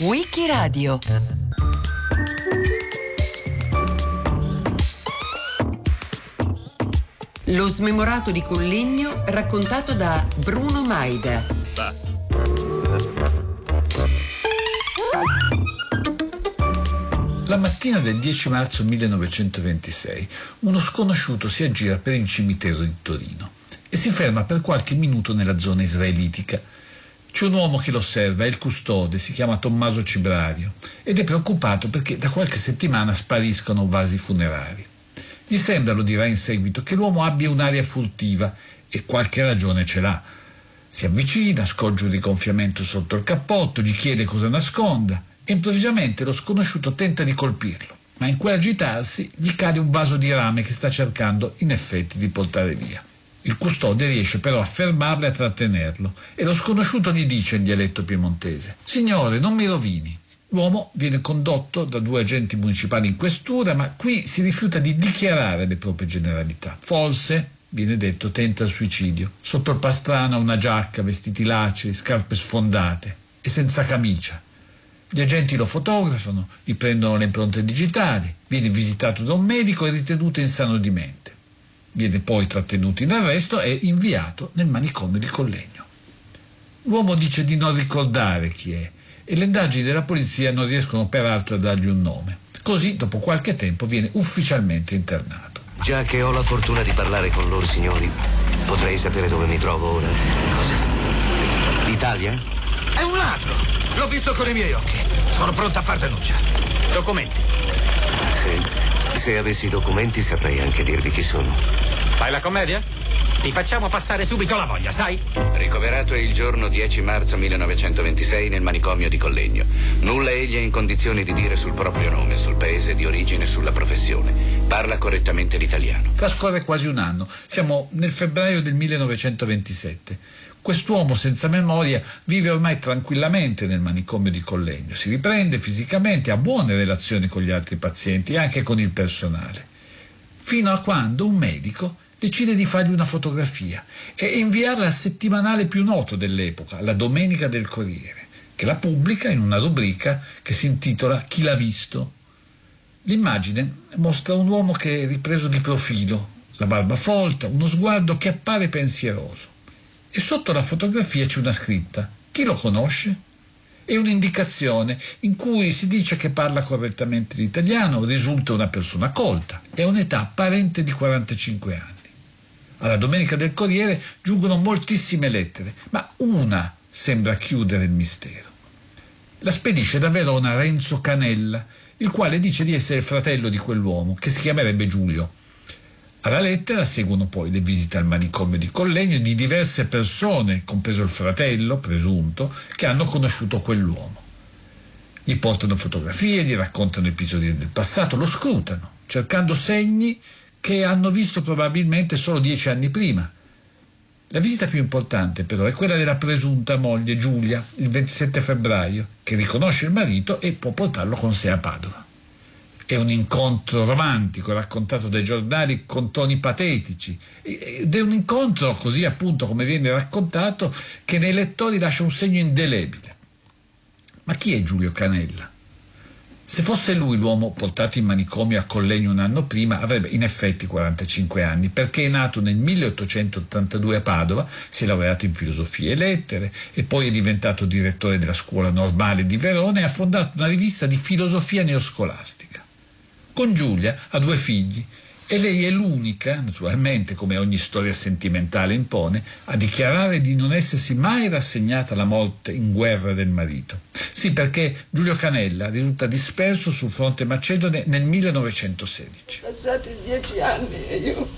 Wikiradio Lo smemorato di Collegno raccontato da Bruno Maida. La mattina del 10 marzo 1926 uno sconosciuto si aggira per il cimitero di Torino e si ferma per qualche minuto nella zona israelitica. C'è un uomo che lo osserva, è il custode, si chiama Tommaso Cibrario ed è preoccupato perché da qualche settimana spariscono vasi funerari. Gli sembra, lo dirà in seguito, che l'uomo abbia un'aria furtiva e qualche ragione ce l'ha. Si avvicina, scorge un rigonfiamento sotto il cappotto, gli chiede cosa nasconda e improvvisamente lo sconosciuto tenta di colpirlo, ma in quell'agitarsi gli cade un vaso di rame che sta cercando in effetti di portare via. Il custode riesce però a fermarlo e a trattenerlo e lo sconosciuto gli dice in dialetto piemontese Signore, non mi rovini. L'uomo viene condotto da due agenti municipali in questura, ma qui si rifiuta di dichiarare le proprie generalità. Forse, viene detto, tenta il suicidio. Sotto il pastrano una giacca, vestiti laceri, scarpe sfondate e senza camicia. Gli agenti lo fotografano, gli prendono le impronte digitali, viene visitato da un medico e ritenuto insano di mente. Viene poi trattenuto in arresto e inviato nel manicomio di Collegno. L'uomo dice di non ricordare chi è e le indagini della polizia non riescono peraltro a dargli un nome. Così, dopo qualche tempo, viene ufficialmente internato. Già che ho la fortuna di parlare con loro signori, potrei sapere dove mi trovo ora. Cosa? Italia? È un ladro! L'ho visto con i miei occhi. Sono pronto a far denuncia. Documenti. Se, se avessi documenti saprei anche dirvi chi sono. Fai la commedia? Ti facciamo passare subito la voglia, sai? Ricoverato il giorno 10 marzo 1926 nel manicomio di Collegno. Nulla egli è in condizione di dire sul proprio nome, sul paese di origine, sulla professione. Parla correttamente l'italiano. Trascorre quasi un anno. Siamo nel febbraio del 1927. Quest'uomo senza memoria vive ormai tranquillamente nel manicomio di Collegno, si riprende fisicamente, ha buone relazioni con gli altri pazienti e anche con il personale. Fino a quando un medico decide di fargli una fotografia e inviarla al settimanale più noto dell'epoca, la Domenica del Corriere, che la pubblica in una rubrica che si intitola Chi l'ha visto? L'immagine mostra un uomo che è ripreso di profilo, la barba folta, uno sguardo che appare pensieroso e sotto la fotografia c'è una scritta. Chi lo conosce? E un'indicazione in cui si dice che parla correttamente l'italiano, risulta una persona colta e ha un'età apparente di 45 anni. Alla Domenica del Corriere giungono moltissime lettere, ma una sembra chiudere il mistero. La spedisce da Verona Renzo Canella, il quale dice di essere il fratello di quell'uomo, che si chiamerebbe Giulio. Alla lettera seguono poi le visite al manicomio di Collegno di diverse persone, compreso il fratello, presunto, che hanno conosciuto quell'uomo. Gli portano fotografie, gli raccontano episodi del passato, lo scrutano, cercando segni che hanno visto probabilmente solo dieci anni prima. La visita più importante però è quella della presunta moglie Giulia, il 27 febbraio, che riconosce il marito e può portarlo con sé a Padova. È un incontro romantico raccontato dai giornali con toni patetici ed è un incontro, così appunto come viene raccontato, che nei lettori lascia un segno indelebile. Ma chi è Giulio Canella? Se fosse lui l'uomo portato in manicomio a Collegno un anno prima, avrebbe in effetti 45 anni, perché è nato nel 1882 a Padova, si è laureato in filosofia e lettere e poi è diventato direttore della scuola normale di Verona e ha fondato una rivista di filosofia neoscolastica. Con Giulia ha due figli e lei è l'unica, naturalmente come ogni storia sentimentale impone, a dichiarare di non essersi mai rassegnata alla morte in guerra del marito. Sì, perché Giulio Canella risulta disperso sul fronte macedone nel 1916. Passati dieci anni e io,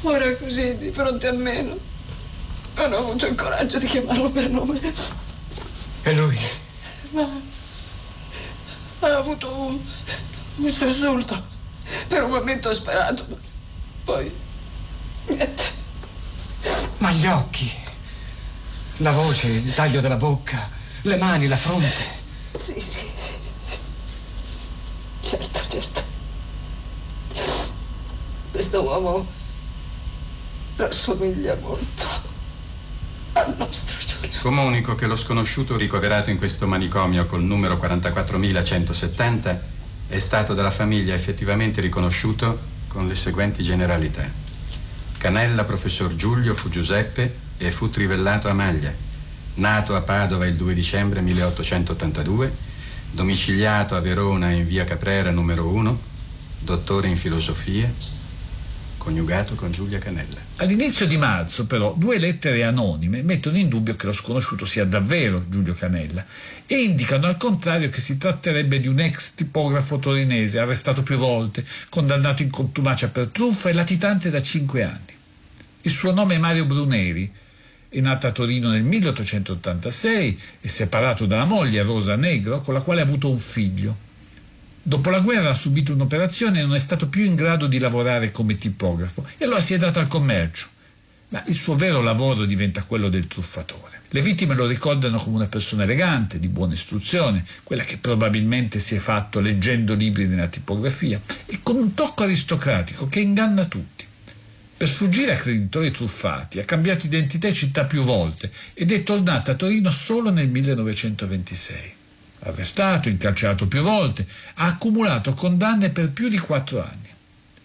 ora così di fronte a me, non ho avuto il coraggio di chiamarlo per nome. E lui? Ma ha avuto un, un sussulto. Per un momento ho sperato, ma poi niente. Ma gli occhi, la voce, il taglio della bocca, le mani, la fronte. Sì, sì, sì, sì. Certo, certo. Questo uomo rassomiglia molto al nostro Giulio. Comunico che lo sconosciuto ricoverato in questo manicomio col numero 44170 è stato dalla famiglia effettivamente riconosciuto con le seguenti generalità. Canella, professor Giulio, fu Giuseppe e fu trivellato a maglia. Nato a Padova il 2 dicembre 1882, domiciliato a Verona in via Caprera numero 1, dottore in filosofia, coniugato con Giulia Canella. All'inizio di marzo, però, due lettere anonime mettono in dubbio che lo sconosciuto sia davvero Giulio Canella e indicano al contrario che si tratterebbe di un ex tipografo torinese arrestato più volte, condannato in contumacia per truffa e latitante da cinque anni. Il suo nome è Mario Bruneri, è nato a Torino nel 1886 e separato dalla moglie Rosa Negro, con la quale ha avuto un figlio. Dopo la guerra ha subito un'operazione e non è stato più in grado di lavorare come tipografo e allora si è dato al commercio. Ma il suo vero lavoro diventa quello del truffatore. Le vittime lo ricordano come una persona elegante, di buona istruzione, quella che probabilmente si è fatto leggendo libri nella tipografia, e con un tocco aristocratico che inganna tutti. Per sfuggire a creditori truffati ha cambiato identità e città più volte ed è tornato a Torino solo nel 1926 arrestato, incarcerato più volte, ha accumulato condanne per più di quattro anni.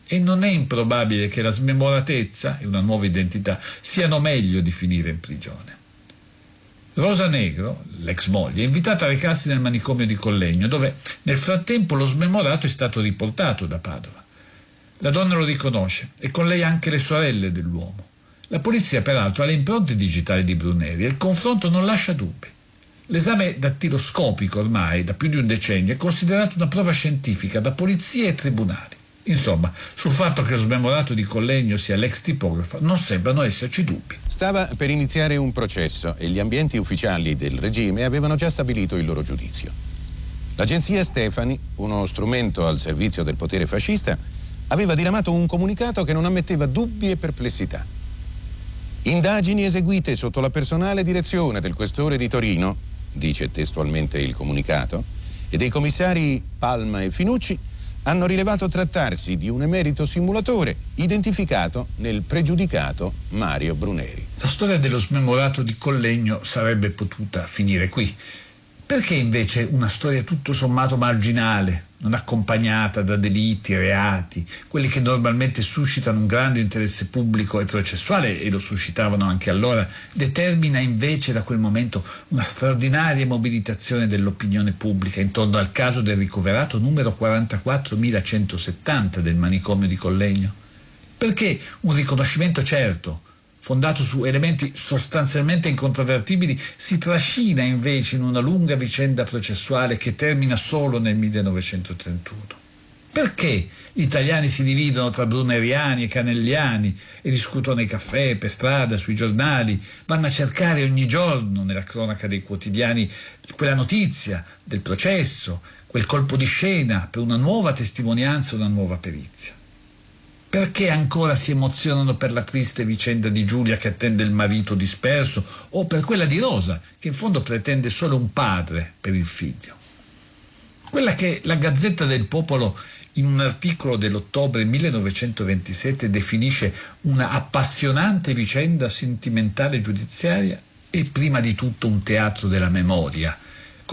E non è improbabile che la smemoratezza e una nuova identità siano meglio di finire in prigione. Rosa Negro, l'ex moglie, è invitata a recarsi nel manicomio di Collegno, dove nel frattempo lo smemorato è stato riportato da Padova. La donna lo riconosce e con lei anche le sorelle dell'uomo. La polizia peraltro ha le impronte digitali di Bruneri e il confronto non lascia dubbi. L'esame dattiloscopico ormai da più di un decennio è considerato una prova scientifica da polizia e tribunali. Insomma, sul fatto che lo smemorato di Collegno sia l'ex tipografo non sembrano esserci dubbi. Stava per iniziare un processo e gli ambienti ufficiali del regime avevano già stabilito il loro giudizio. L'agenzia Stefani, uno strumento al servizio del potere fascista, aveva diramato un comunicato che non ammetteva dubbi e perplessità. Indagini eseguite sotto la personale direzione del questore di Torino, dice testualmente il comunicato, e dei commissari Palma e Finucci hanno rilevato trattarsi di un emerito simulatore identificato nel pregiudicato Mario Bruneri. La storia dello smemorato di Collegno sarebbe potuta finire qui. Perché invece una storia tutto sommato marginale, non accompagnata da delitti, reati, quelli che normalmente suscitano un grande interesse pubblico e processuale, e lo suscitavano anche allora, determina invece da quel momento una straordinaria mobilitazione dell'opinione pubblica intorno al caso del ricoverato numero 44170 del manicomio di Collegno? Perché un riconoscimento certo, fondato su elementi sostanzialmente incontrovertibili, si trascina invece in una lunga vicenda processuale che termina solo nel 1931. Perché gli italiani si dividono tra bruneriani e canelliani e discutono nei caffè, per strada, sui giornali, vanno a cercare ogni giorno nella cronaca dei quotidiani quella notizia del processo, quel colpo di scena per una nuova testimonianza, una nuova perizia? Perché ancora si emozionano per la triste vicenda di Giulia che attende il marito disperso o per quella di Rosa che in fondo pretende solo un padre per il figlio? Quella che la Gazzetta del Popolo in un articolo dell'ottobre 1927 definisce una appassionante vicenda sentimentale giudiziaria è prima di tutto un teatro della memoria,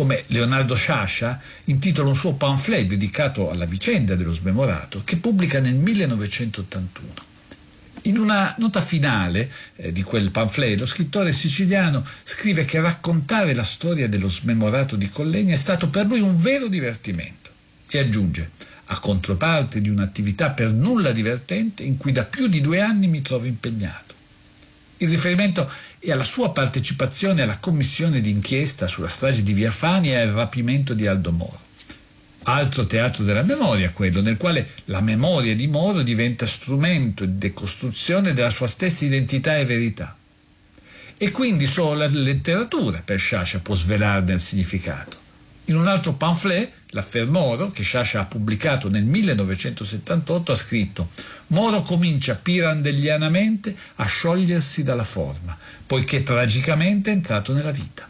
come Leonardo Sciascia intitola un suo pamphlet dedicato alla vicenda dello smemorato che pubblica nel 1981. In una nota finale eh, di quel pamphlet, lo scrittore siciliano scrive che raccontare la storia dello smemorato di Collegna è stato per lui un vero divertimento e aggiunge a controparte di un'attività per nulla divertente in cui da più di due anni mi trovo impegnato. Il riferimento è alla sua partecipazione alla commissione d'inchiesta sulla strage di Via Fani e al rapimento di Aldo Moro. Altro teatro della memoria, quello nel quale la memoria di Moro diventa strumento di decostruzione della sua stessa identità e verità. E quindi solo la letteratura per Sciascia può svelarne il significato. In un altro pamphlet, l'affer Moro, che Sciascia ha pubblicato nel 1978, ha scritto Moro comincia pirandellianamente a sciogliersi dalla forma, poiché tragicamente è entrato nella vita.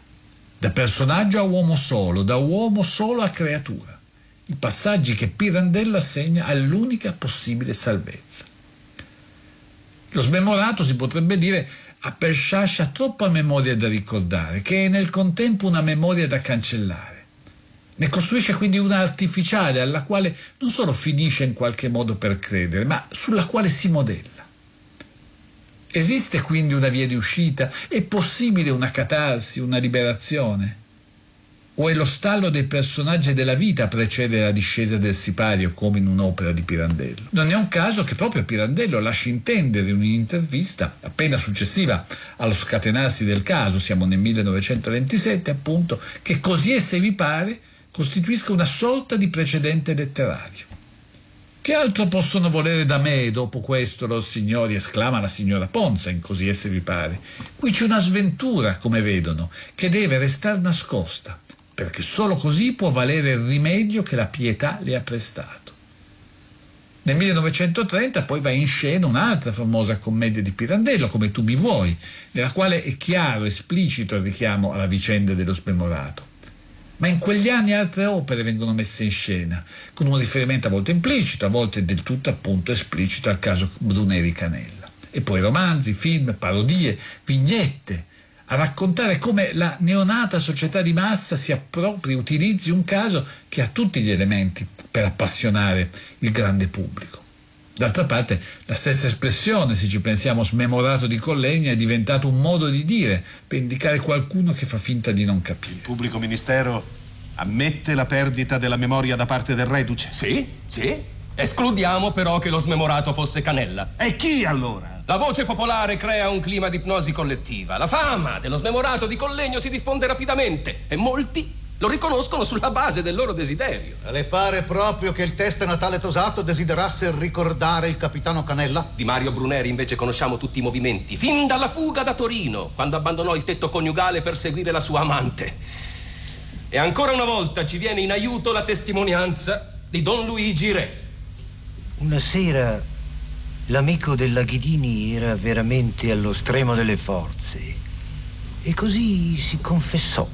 Da personaggio a uomo solo, da uomo solo a creatura. I passaggi che Pirandello assegna all'unica possibile salvezza. Lo smemorato, si potrebbe dire, ha per Sciascia troppa memoria da ricordare, che è nel contempo una memoria da cancellare. Ne costruisce quindi una artificiale alla quale non solo finisce in qualche modo per credere, ma sulla quale si modella. Esiste quindi una via di uscita? È possibile una catarsi, una liberazione? O è lo stallo dei personaggi della vita a precedere la discesa del sipario come in un'opera di Pirandello? Non è un caso che proprio Pirandello lasci intendere in un'intervista appena successiva allo scatenarsi del caso, siamo nel 1927 appunto, che così e se vi pare costituisca una sorta di precedente letterario. Che altro possono volere da me dopo questo, lor signori? esclama la signora Ponza, in così esse vi pare. Qui c'è una sventura, come vedono, che deve restare nascosta perché solo così può valere il rimedio che la pietà le ha prestato. Nel 1930 poi va in scena un'altra famosa commedia di Pirandello, Come tu mi vuoi, nella quale è chiaro, esplicito il richiamo alla vicenda dello smemorato. Ma in quegli anni altre opere vengono messe in scena, con un riferimento a volte implicito, a volte del tutto appunto esplicito al caso Bruneri Canella. E poi romanzi, film, parodie, vignette, a raccontare come la neonata società di massa si appropri, utilizzi un caso che ha tutti gli elementi per appassionare il grande pubblico. D'altra parte, la stessa espressione, se ci pensiamo smemorato di Collegna, è diventato un modo di dire per indicare qualcuno che fa finta di non capire. Il pubblico ministero ammette la perdita della memoria da parte del reduce? Sì, sì. Escludiamo però che lo smemorato fosse Canella. E chi allora? La voce popolare crea un clima di ipnosi collettiva. La fama dello smemorato di Collegno si diffonde rapidamente e molti lo riconoscono sulla base del loro desiderio. Le pare proprio che il teste natale tosato desiderasse ricordare il capitano Canella? Di Mario Bruneri invece conosciamo tutti i movimenti, fin dalla fuga da Torino, quando abbandonò il tetto coniugale per seguire la sua amante. E ancora una volta ci viene in aiuto la testimonianza di Don Luigi Re. Una sera l'amico della Ghidini era veramente allo stremo delle forze e così si confessò,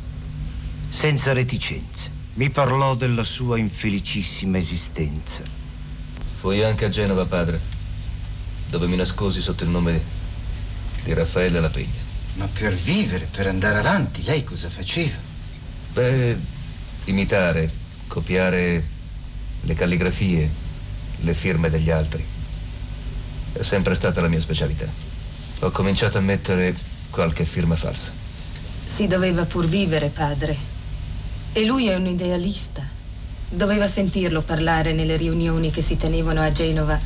senza reticenze. Mi parlò della sua infelicissima esistenza. Fui anche a Genova, padre, dove mi nascosi sotto il nome di Raffaele La Pegna. Ma per vivere, per andare avanti, lei cosa faceva? Beh, imitare, copiare le calligrafie, le firme degli altri. È sempre stata la mia specialità. Ho cominciato a mettere qualche firma falsa. Si doveva pur vivere, padre. E lui è un idealista. Doveva sentirlo parlare nelle riunioni che si tenevano a Genova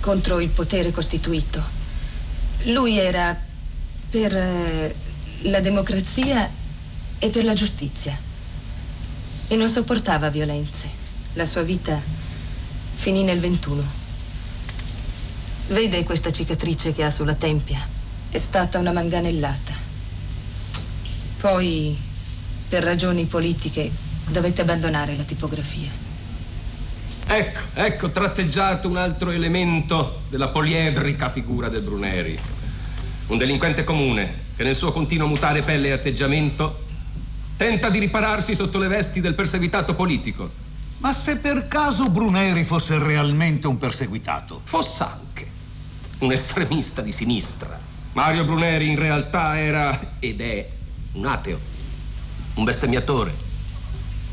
contro il potere costituito. Lui era per eh, la democrazia e per la giustizia. E non sopportava violenze. La sua vita Finì nel 21. Vede questa cicatrice che ha sulla tempia? È stata una manganellata. Poi, per ragioni politiche, dovette abbandonare la tipografia. Ecco, ecco tratteggiato un altro elemento della poliedrica figura del Bruneri. Un delinquente comune che nel suo continuo mutare pelle e atteggiamento tenta di ripararsi sotto le vesti del perseguitato politico ma se per caso Bruneri fosse realmente un perseguitato? Fosse anche un estremista di sinistra. Mario Bruneri in realtà era ed è un ateo, un bestemmiatore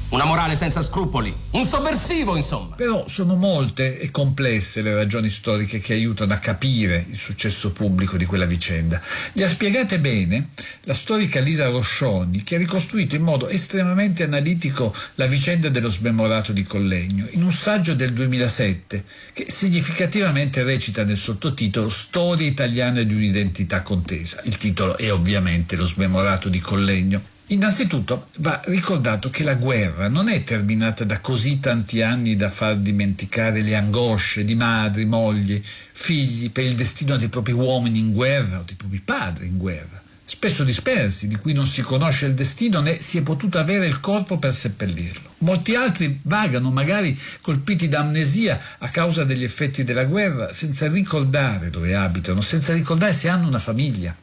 una morale senza scrupoli, un sovversivo, insomma. Però sono molte e complesse le ragioni storiche che aiutano a capire il successo pubblico di quella vicenda. Le ha spiegate bene la storica Lisa Roscioni, che ha ricostruito in modo estremamente analitico la vicenda dello smemorato di Collegno, in un saggio del 2007, che significativamente recita nel sottotitolo Storia italiana di un'identità contesa. Il titolo è ovviamente Lo smemorato di Collegno. Innanzitutto va ricordato che la guerra non è terminata da così tanti anni da far dimenticare le angosce di madri, mogli, figli per il destino dei propri uomini in guerra o dei propri padri in guerra, spesso dispersi, di cui non si conosce il destino né si è potuto avere il corpo per seppellirlo. Molti altri vagano, magari colpiti da amnesia a causa degli effetti della guerra, senza ricordare dove abitano, senza ricordare se hanno una famiglia.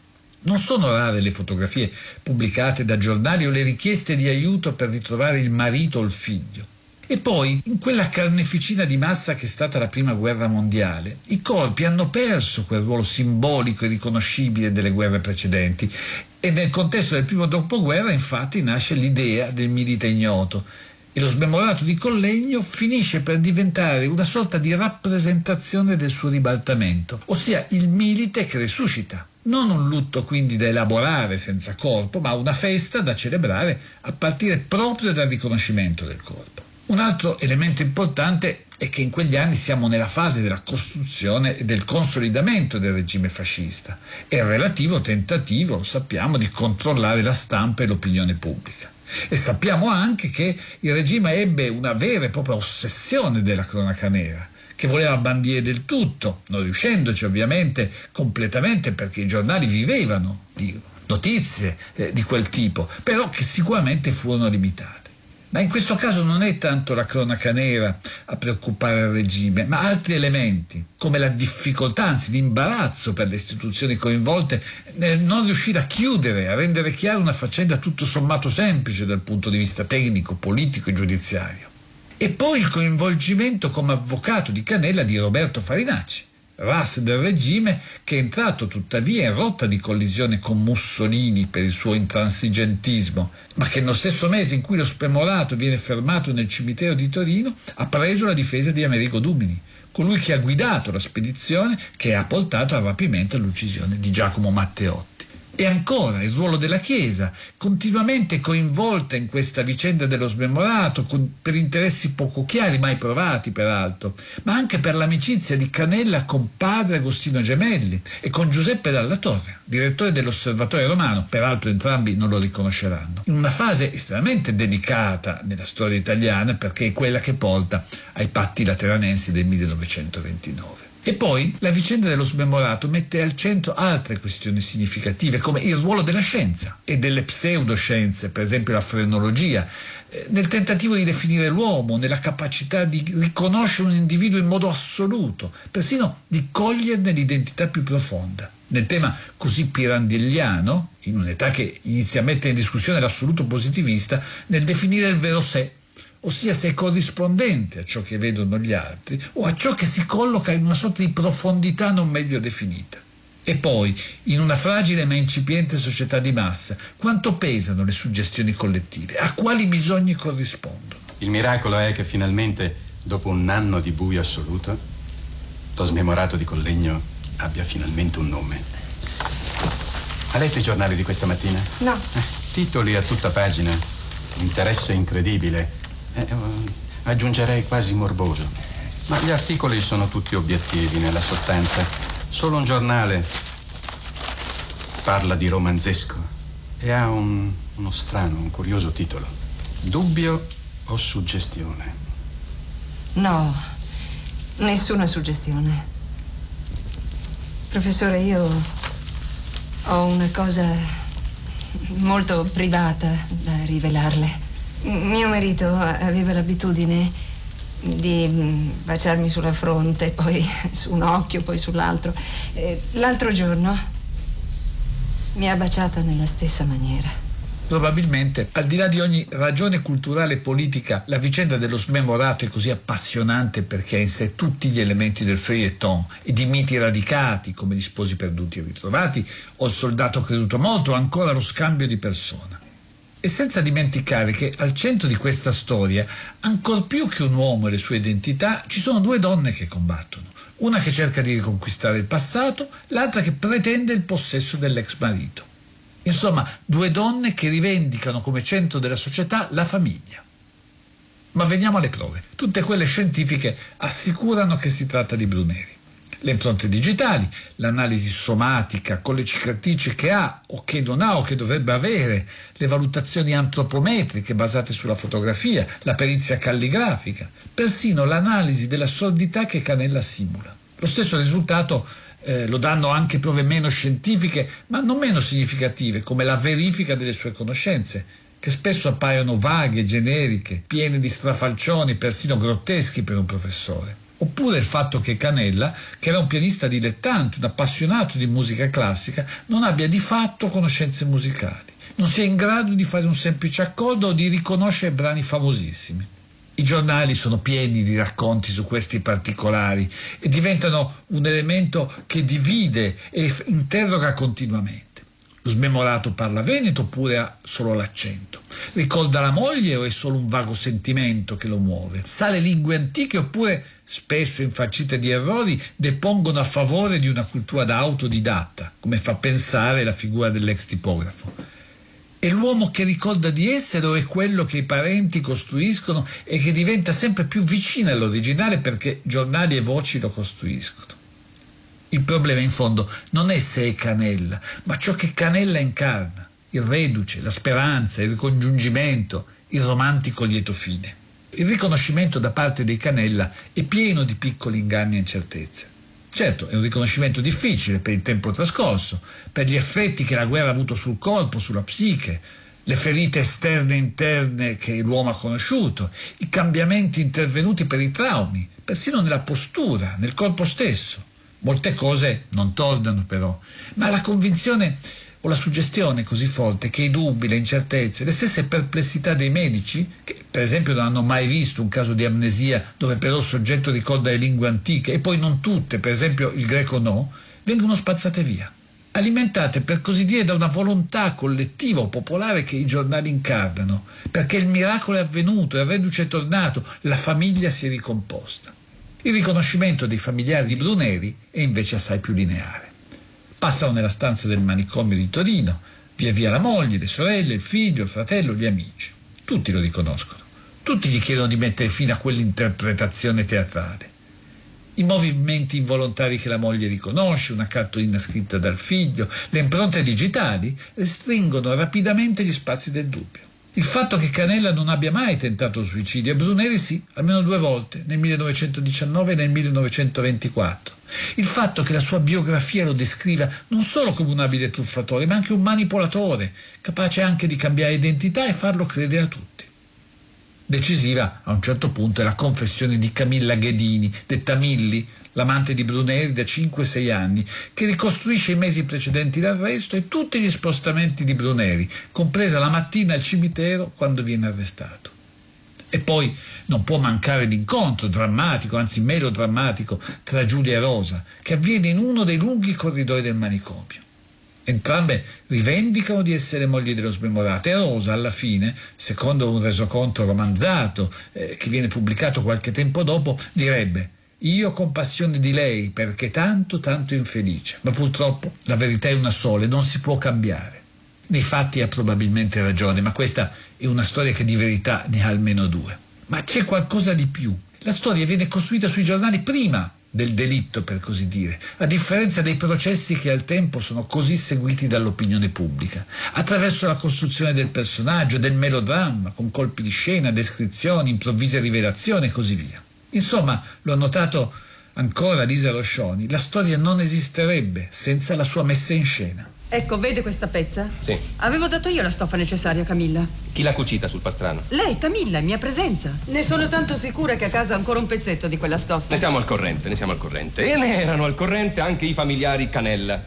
Non sono rare le fotografie pubblicate da giornali o le richieste di aiuto per ritrovare il marito o il figlio. E poi, in quella carneficina di massa che è stata la prima guerra mondiale, i corpi hanno perso quel ruolo simbolico e riconoscibile delle guerre precedenti e nel contesto del primo dopoguerra infatti nasce l'idea del milite ignoto e lo smemorato di Collegno finisce per diventare una sorta di rappresentazione del suo ribaltamento, ossia il milite che resuscita. Non un lutto quindi da elaborare senza corpo, ma una festa da celebrare a partire proprio dal riconoscimento del corpo. Un altro elemento importante è che in quegli anni siamo nella fase della costruzione e del consolidamento del regime fascista e il relativo tentativo, lo sappiamo, di controllare la stampa e l'opinione pubblica. E sappiamo anche che il regime ebbe una vera e propria ossessione della cronaca nera che voleva bandire del tutto, non riuscendoci ovviamente completamente perché i giornali vivevano di notizie eh, di quel tipo, però che sicuramente furono limitate. Ma in questo caso non è tanto la cronaca nera a preoccupare il regime, ma altri elementi, come la difficoltà, anzi l'imbarazzo per le istituzioni coinvolte nel non riuscire a chiudere, a rendere chiara una faccenda tutto sommato semplice dal punto di vista tecnico, politico e giudiziario. E poi il coinvolgimento come avvocato di Canella di Roberto Farinacci, ras del regime che è entrato tuttavia in rotta di collisione con Mussolini per il suo intransigentismo, ma che nello stesso mese in cui lo spremorato viene fermato nel cimitero di Torino ha preso la difesa di Amerigo Dumini, colui che ha guidato la spedizione che ha portato al rapimento e all'uccisione di Giacomo Matteotti. E ancora il ruolo della Chiesa, continuamente coinvolta in questa vicenda dello smemorato, con, per interessi poco chiari, mai provati peraltro, ma anche per l'amicizia di Canella con padre Agostino Gemelli e con Giuseppe Dalla Torre, direttore dell'Osservatorio Romano, peraltro entrambi non lo riconosceranno, in una fase estremamente delicata nella storia italiana perché è quella che porta ai patti lateranensi del 1929. E poi la vicenda dello smemorato mette al centro altre questioni significative, come il ruolo della scienza e delle pseudoscienze, per esempio la frenologia, eh, nel tentativo di definire l'uomo, nella capacità di riconoscere un individuo in modo assoluto, persino di coglierne l'identità più profonda. Nel tema così pirandelliano, in un'età che inizia a mettere in discussione l'assoluto positivista, nel definire il vero sé ossia se è corrispondente a ciò che vedono gli altri o a ciò che si colloca in una sorta di profondità non meglio definita. E poi, in una fragile ma incipiente società di massa, quanto pesano le suggestioni collettive? A quali bisogni corrispondono? Il miracolo è che finalmente, dopo un anno di buio assoluto, lo smemorato di Collegno abbia finalmente un nome. Ha letto i giornali di questa mattina? No. Eh, titoli a tutta pagina, interesse incredibile eh, aggiungerei quasi morboso. Ma gli articoli sono tutti obiettivi nella sostanza. Solo un giornale parla di romanzesco e ha un, uno strano, un curioso titolo. Dubbio o suggestione? No, nessuna suggestione. Professore, io ho una cosa molto privata da rivelarle. Mio marito aveva l'abitudine di mm, baciarmi sulla fronte, poi su un occhio, poi sull'altro. L'altro giorno mi ha baciata nella stessa maniera. Probabilmente, al di là di ogni ragione culturale e politica, la vicenda dello smemorato è così appassionante perché ha in sé tutti gli elementi del feuilleton e di miti radicati, come gli sposi perduti e ritrovati, o il soldato creduto molto, o ancora lo scambio di persona. E senza dimenticare che al centro di questa storia, ancor più che un uomo e le sue identità, ci sono due donne che combattono. Una che cerca di riconquistare il passato, l'altra che pretende il possesso dell'ex marito. Insomma, due donne che rivendicano come centro della società la famiglia. Ma veniamo alle prove. Tutte quelle scientifiche assicurano che si tratta di Bruneri le impronte digitali, l'analisi somatica con le cicatrici che ha o che non ha o che dovrebbe avere, le valutazioni antropometriche basate sulla fotografia, la perizia calligrafica, persino l'analisi della sordità che Canella simula. Lo stesso risultato eh, lo danno anche prove meno scientifiche, ma non meno significative, come la verifica delle sue conoscenze, che spesso appaiono vaghe, generiche, piene di strafalcioni, persino grotteschi per un professore oppure il fatto che Canella, che era un pianista dilettante, un appassionato di musica classica, non abbia di fatto conoscenze musicali, non sia in grado di fare un semplice accordo o di riconoscere brani famosissimi. I giornali sono pieni di racconti su questi particolari e diventano un elemento che divide e interroga continuamente. Smemorato parla veneto oppure ha solo l'accento? Ricorda la moglie o è solo un vago sentimento che lo muove? Sa le lingue antiche oppure, spesso infarcite di errori, depongono a favore di una cultura da autodidatta, come fa pensare la figura dell'ex tipografo? È l'uomo che ricorda di essere o è quello che i parenti costruiscono e che diventa sempre più vicino all'originale perché giornali e voci lo costruiscono? Il problema in fondo non è se è Canella, ma ciò che Canella incarna, il reduce, la speranza, il ricongiungimento, il romantico lieto fine. Il riconoscimento da parte dei Canella è pieno di piccoli inganni e incertezze. Certo, è un riconoscimento difficile per il tempo trascorso, per gli effetti che la guerra ha avuto sul corpo, sulla psiche, le ferite esterne e interne che l'uomo ha conosciuto, i cambiamenti intervenuti per i traumi, persino nella postura, nel corpo stesso. Molte cose non tornano però, ma la convinzione o la suggestione così forte che i dubbi, le incertezze, le stesse perplessità dei medici, che per esempio non hanno mai visto un caso di amnesia dove però il soggetto ricorda le lingue antiche e poi non tutte, per esempio il greco no, vengono spazzate via, alimentate per così dire da una volontà collettiva o popolare che i giornali incarnano, perché il miracolo è avvenuto, il reduce è tornato, la famiglia si è ricomposta. Il riconoscimento dei familiari di Bruneri è invece assai più lineare. Passano nella stanza del manicomio di Torino, via via la moglie, le sorelle, il figlio, il fratello, gli amici. Tutti lo riconoscono. Tutti gli chiedono di mettere fine a quell'interpretazione teatrale. I movimenti involontari che la moglie riconosce, una cartolina scritta dal figlio, le impronte digitali restringono rapidamente gli spazi del dubbio. Il fatto che Canella non abbia mai tentato suicidio e Bruneri sì, almeno due volte, nel 1919 e nel 1924. Il fatto che la sua biografia lo descriva non solo come un abile truffatore, ma anche un manipolatore, capace anche di cambiare identità e farlo credere a tutti. Decisiva, a un certo punto, è la confessione di Camilla Ghedini, detta Milli, l'amante di Bruneri da 5-6 anni, che ricostruisce i mesi precedenti l'arresto e tutti gli spostamenti di Bruneri, compresa la mattina al cimitero quando viene arrestato. E poi non può mancare l'incontro drammatico, anzi melodrammatico, tra Giulia e Rosa, che avviene in uno dei lunghi corridoi del manicomio. Entrambe rivendicano di essere mogli dello smemorato e Rosa alla fine, secondo un resoconto romanzato eh, che viene pubblicato qualche tempo dopo, direbbe io ho compassione di lei perché tanto, tanto infelice, ma purtroppo la verità è una sola e non si può cambiare. Nei fatti ha probabilmente ragione, ma questa è una storia che di verità ne ha almeno due. Ma c'è qualcosa di più. La storia viene costruita sui giornali prima del delitto, per così dire, a differenza dei processi che al tempo sono così seguiti dall'opinione pubblica, attraverso la costruzione del personaggio, del melodramma, con colpi di scena, descrizioni, improvvise rivelazioni e così via. Insomma, lo ha notato ancora Lisa Roscioni, la storia non esisterebbe senza la sua messa in scena. Ecco, vede questa pezza? Sì. Avevo dato io la stoffa necessaria a Camilla. Chi l'ha cucita sul pastrano? Lei, Camilla, in mia presenza. Ne sono tanto sicura che a casa ha ancora un pezzetto di quella stoffa. Ne siamo al corrente, ne siamo al corrente. E ne erano al corrente anche i familiari Canella.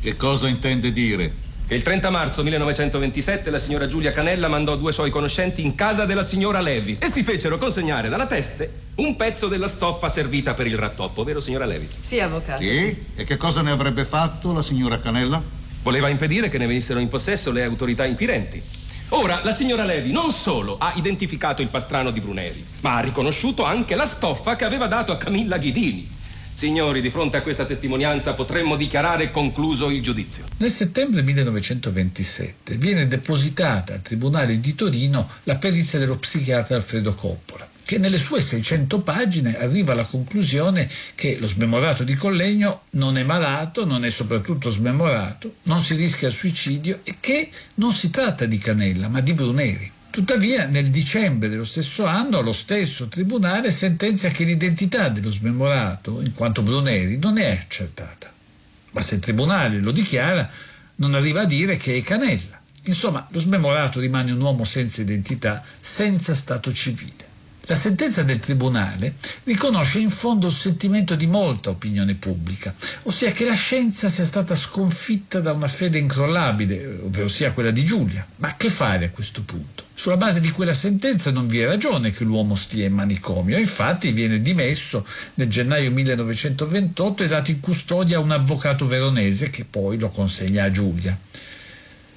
Che cosa intende dire? Il 30 marzo 1927 la signora Giulia Canella mandò due suoi conoscenti in casa della signora Levi e si fecero consegnare dalla teste un pezzo della stoffa servita per il rattoppo, vero signora Levi? Sì, avvocato. Sì? E che cosa ne avrebbe fatto la signora Canella? Voleva impedire che ne venissero in possesso le autorità inquirenti. Ora, la signora Levi non solo ha identificato il pastrano di Bruneri, ma ha riconosciuto anche la stoffa che aveva dato a Camilla Ghidini. Signori, di fronte a questa testimonianza potremmo dichiarare concluso il giudizio. Nel settembre 1927 viene depositata al Tribunale di Torino la perizia dello psichiatra Alfredo Coppola, che nelle sue 600 pagine arriva alla conclusione che lo smemorato di Collegno non è malato, non è soprattutto smemorato, non si rischia il suicidio e che non si tratta di Canella, ma di Bruneri. Tuttavia, nel dicembre dello stesso anno, lo stesso tribunale sentenzia che l'identità dello smemorato, in quanto Bruneri, non è accertata. Ma se il tribunale lo dichiara, non arriva a dire che è Canella. Insomma, lo smemorato rimane un uomo senza identità, senza stato civile. La sentenza del Tribunale riconosce in fondo il sentimento di molta opinione pubblica, ossia che la scienza sia stata sconfitta da una fede incrollabile, ovvero sia quella di Giulia. Ma che fare a questo punto? Sulla base di quella sentenza non vi è ragione che l'uomo stia in manicomio, infatti viene dimesso nel gennaio 1928 e dato in custodia a un avvocato veronese che poi lo consegna a Giulia.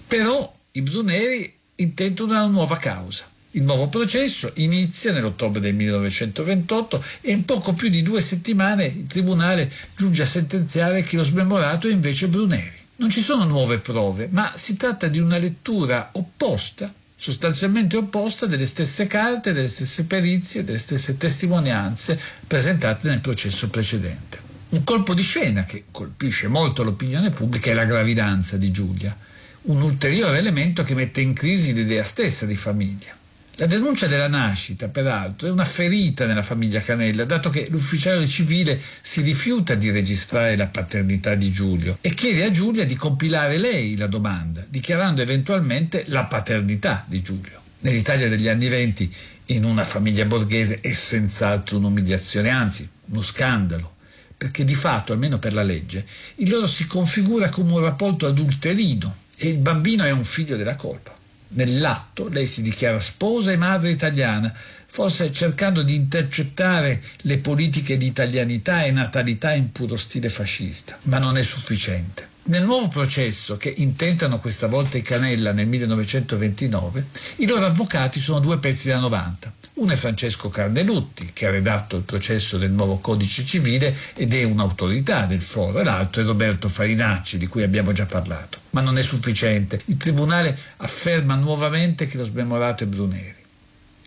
Però i Bruneri intentano una nuova causa. Il nuovo processo inizia nell'ottobre del 1928 e in poco più di due settimane il tribunale giunge a sentenziare che lo smemorato è invece Bruneri. Non ci sono nuove prove, ma si tratta di una lettura opposta sostanzialmente opposta delle stesse carte, delle stesse perizie, delle stesse testimonianze presentate nel processo precedente. Un colpo di scena che colpisce molto l'opinione pubblica è la gravidanza di Giulia, un ulteriore elemento che mette in crisi l'idea stessa di famiglia. La denuncia della nascita, peraltro, è una ferita nella famiglia Canella, dato che l'ufficiale civile si rifiuta di registrare la paternità di Giulio e chiede a Giulia di compilare lei la domanda, dichiarando eventualmente la paternità di Giulio. Nell'Italia degli anni venti, in una famiglia borghese, è senz'altro un'umiliazione, anzi uno scandalo, perché di fatto, almeno per la legge, il loro si configura come un rapporto adulterino e il bambino è un figlio della colpa. Nell'atto lei si dichiara sposa e madre italiana, forse cercando di intercettare le politiche di italianità e natalità in puro stile fascista, ma non è sufficiente. Nel nuovo processo che intentano questa volta i Canella nel 1929, i loro avvocati sono due pezzi da 90. Uno è Francesco Carnelutti, che ha redatto il processo del nuovo codice civile ed è un'autorità del foro, e l'altro è Roberto Farinacci, di cui abbiamo già parlato. Ma non è sufficiente. Il Tribunale afferma nuovamente che lo smemorato è Bruneri.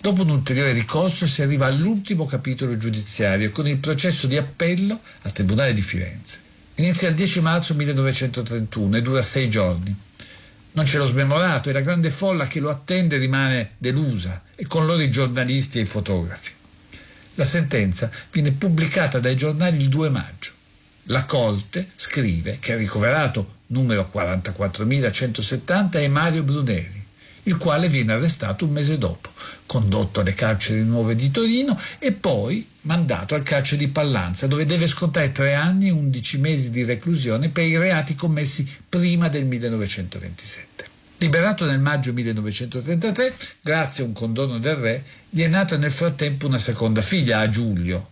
Dopo un ulteriore ricorso si arriva all'ultimo capitolo giudiziario con il processo di appello al Tribunale di Firenze. Inizia il 10 marzo 1931 e dura sei giorni. Non c'è lo smemorato e la grande folla che lo attende rimane delusa e con loro i giornalisti e i fotografi. La sentenza viene pubblicata dai giornali il 2 maggio. La Corte scrive che il ricoverato numero 44.170 è Mario Bruneri, il quale viene arrestato un mese dopo, condotto alle carceri nuove di Torino e poi mandato al carcere di Pallanza, dove deve scontare tre anni e undici mesi di reclusione per i reati commessi prima del 1927. Liberato nel maggio 1933, grazie a un condono del re, gli è nata nel frattempo una seconda figlia, a Giulio,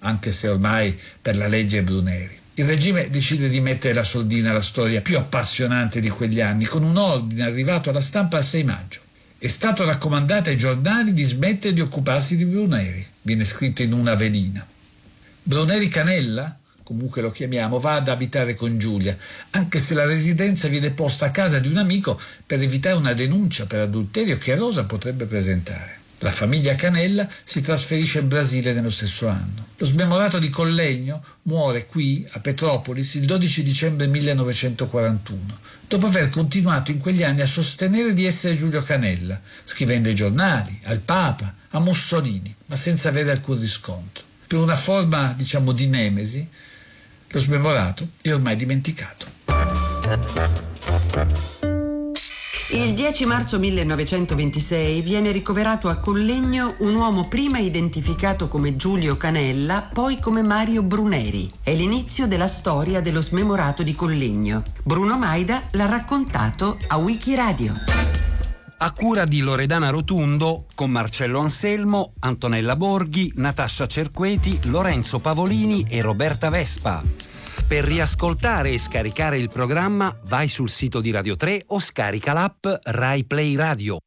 anche se ormai per la legge Bruneri. Il regime decide di mettere la soldina alla storia più appassionante di quegli anni, con un ordine arrivato alla stampa il 6 maggio. È stato raccomandato ai giornali di smettere di occuparsi di Bruneri, viene scritto in una velina. Bruneri Canella, comunque lo chiamiamo, va ad abitare con Giulia, anche se la residenza viene posta a casa di un amico per evitare una denuncia per adulterio che Rosa potrebbe presentare. La famiglia Canella si trasferisce in Brasile nello stesso anno. Lo smemorato di Collegno muore qui, a Petropolis, il 12 dicembre 1941, dopo aver continuato in quegli anni a sostenere di essere Giulio Canella, scrivendo ai giornali, al Papa, a Mussolini, ma senza avere alcun riscontro. Per una forma, diciamo, di nemesi, lo smemorato è ormai dimenticato. Il 10 marzo 1926 viene ricoverato a Collegno un uomo prima identificato come Giulio Canella, poi come Mario Bruneri. È l'inizio della storia dello smemorato di Collegno. Bruno Maida l'ha raccontato a Wikiradio. A cura di Loredana Rotundo, con Marcello Anselmo, Antonella Borghi, Natascia Cerqueti, Lorenzo Pavolini e Roberta Vespa. Per riascoltare e scaricare il programma vai sul sito di Radio 3 o scarica l'app Rai Play Radio.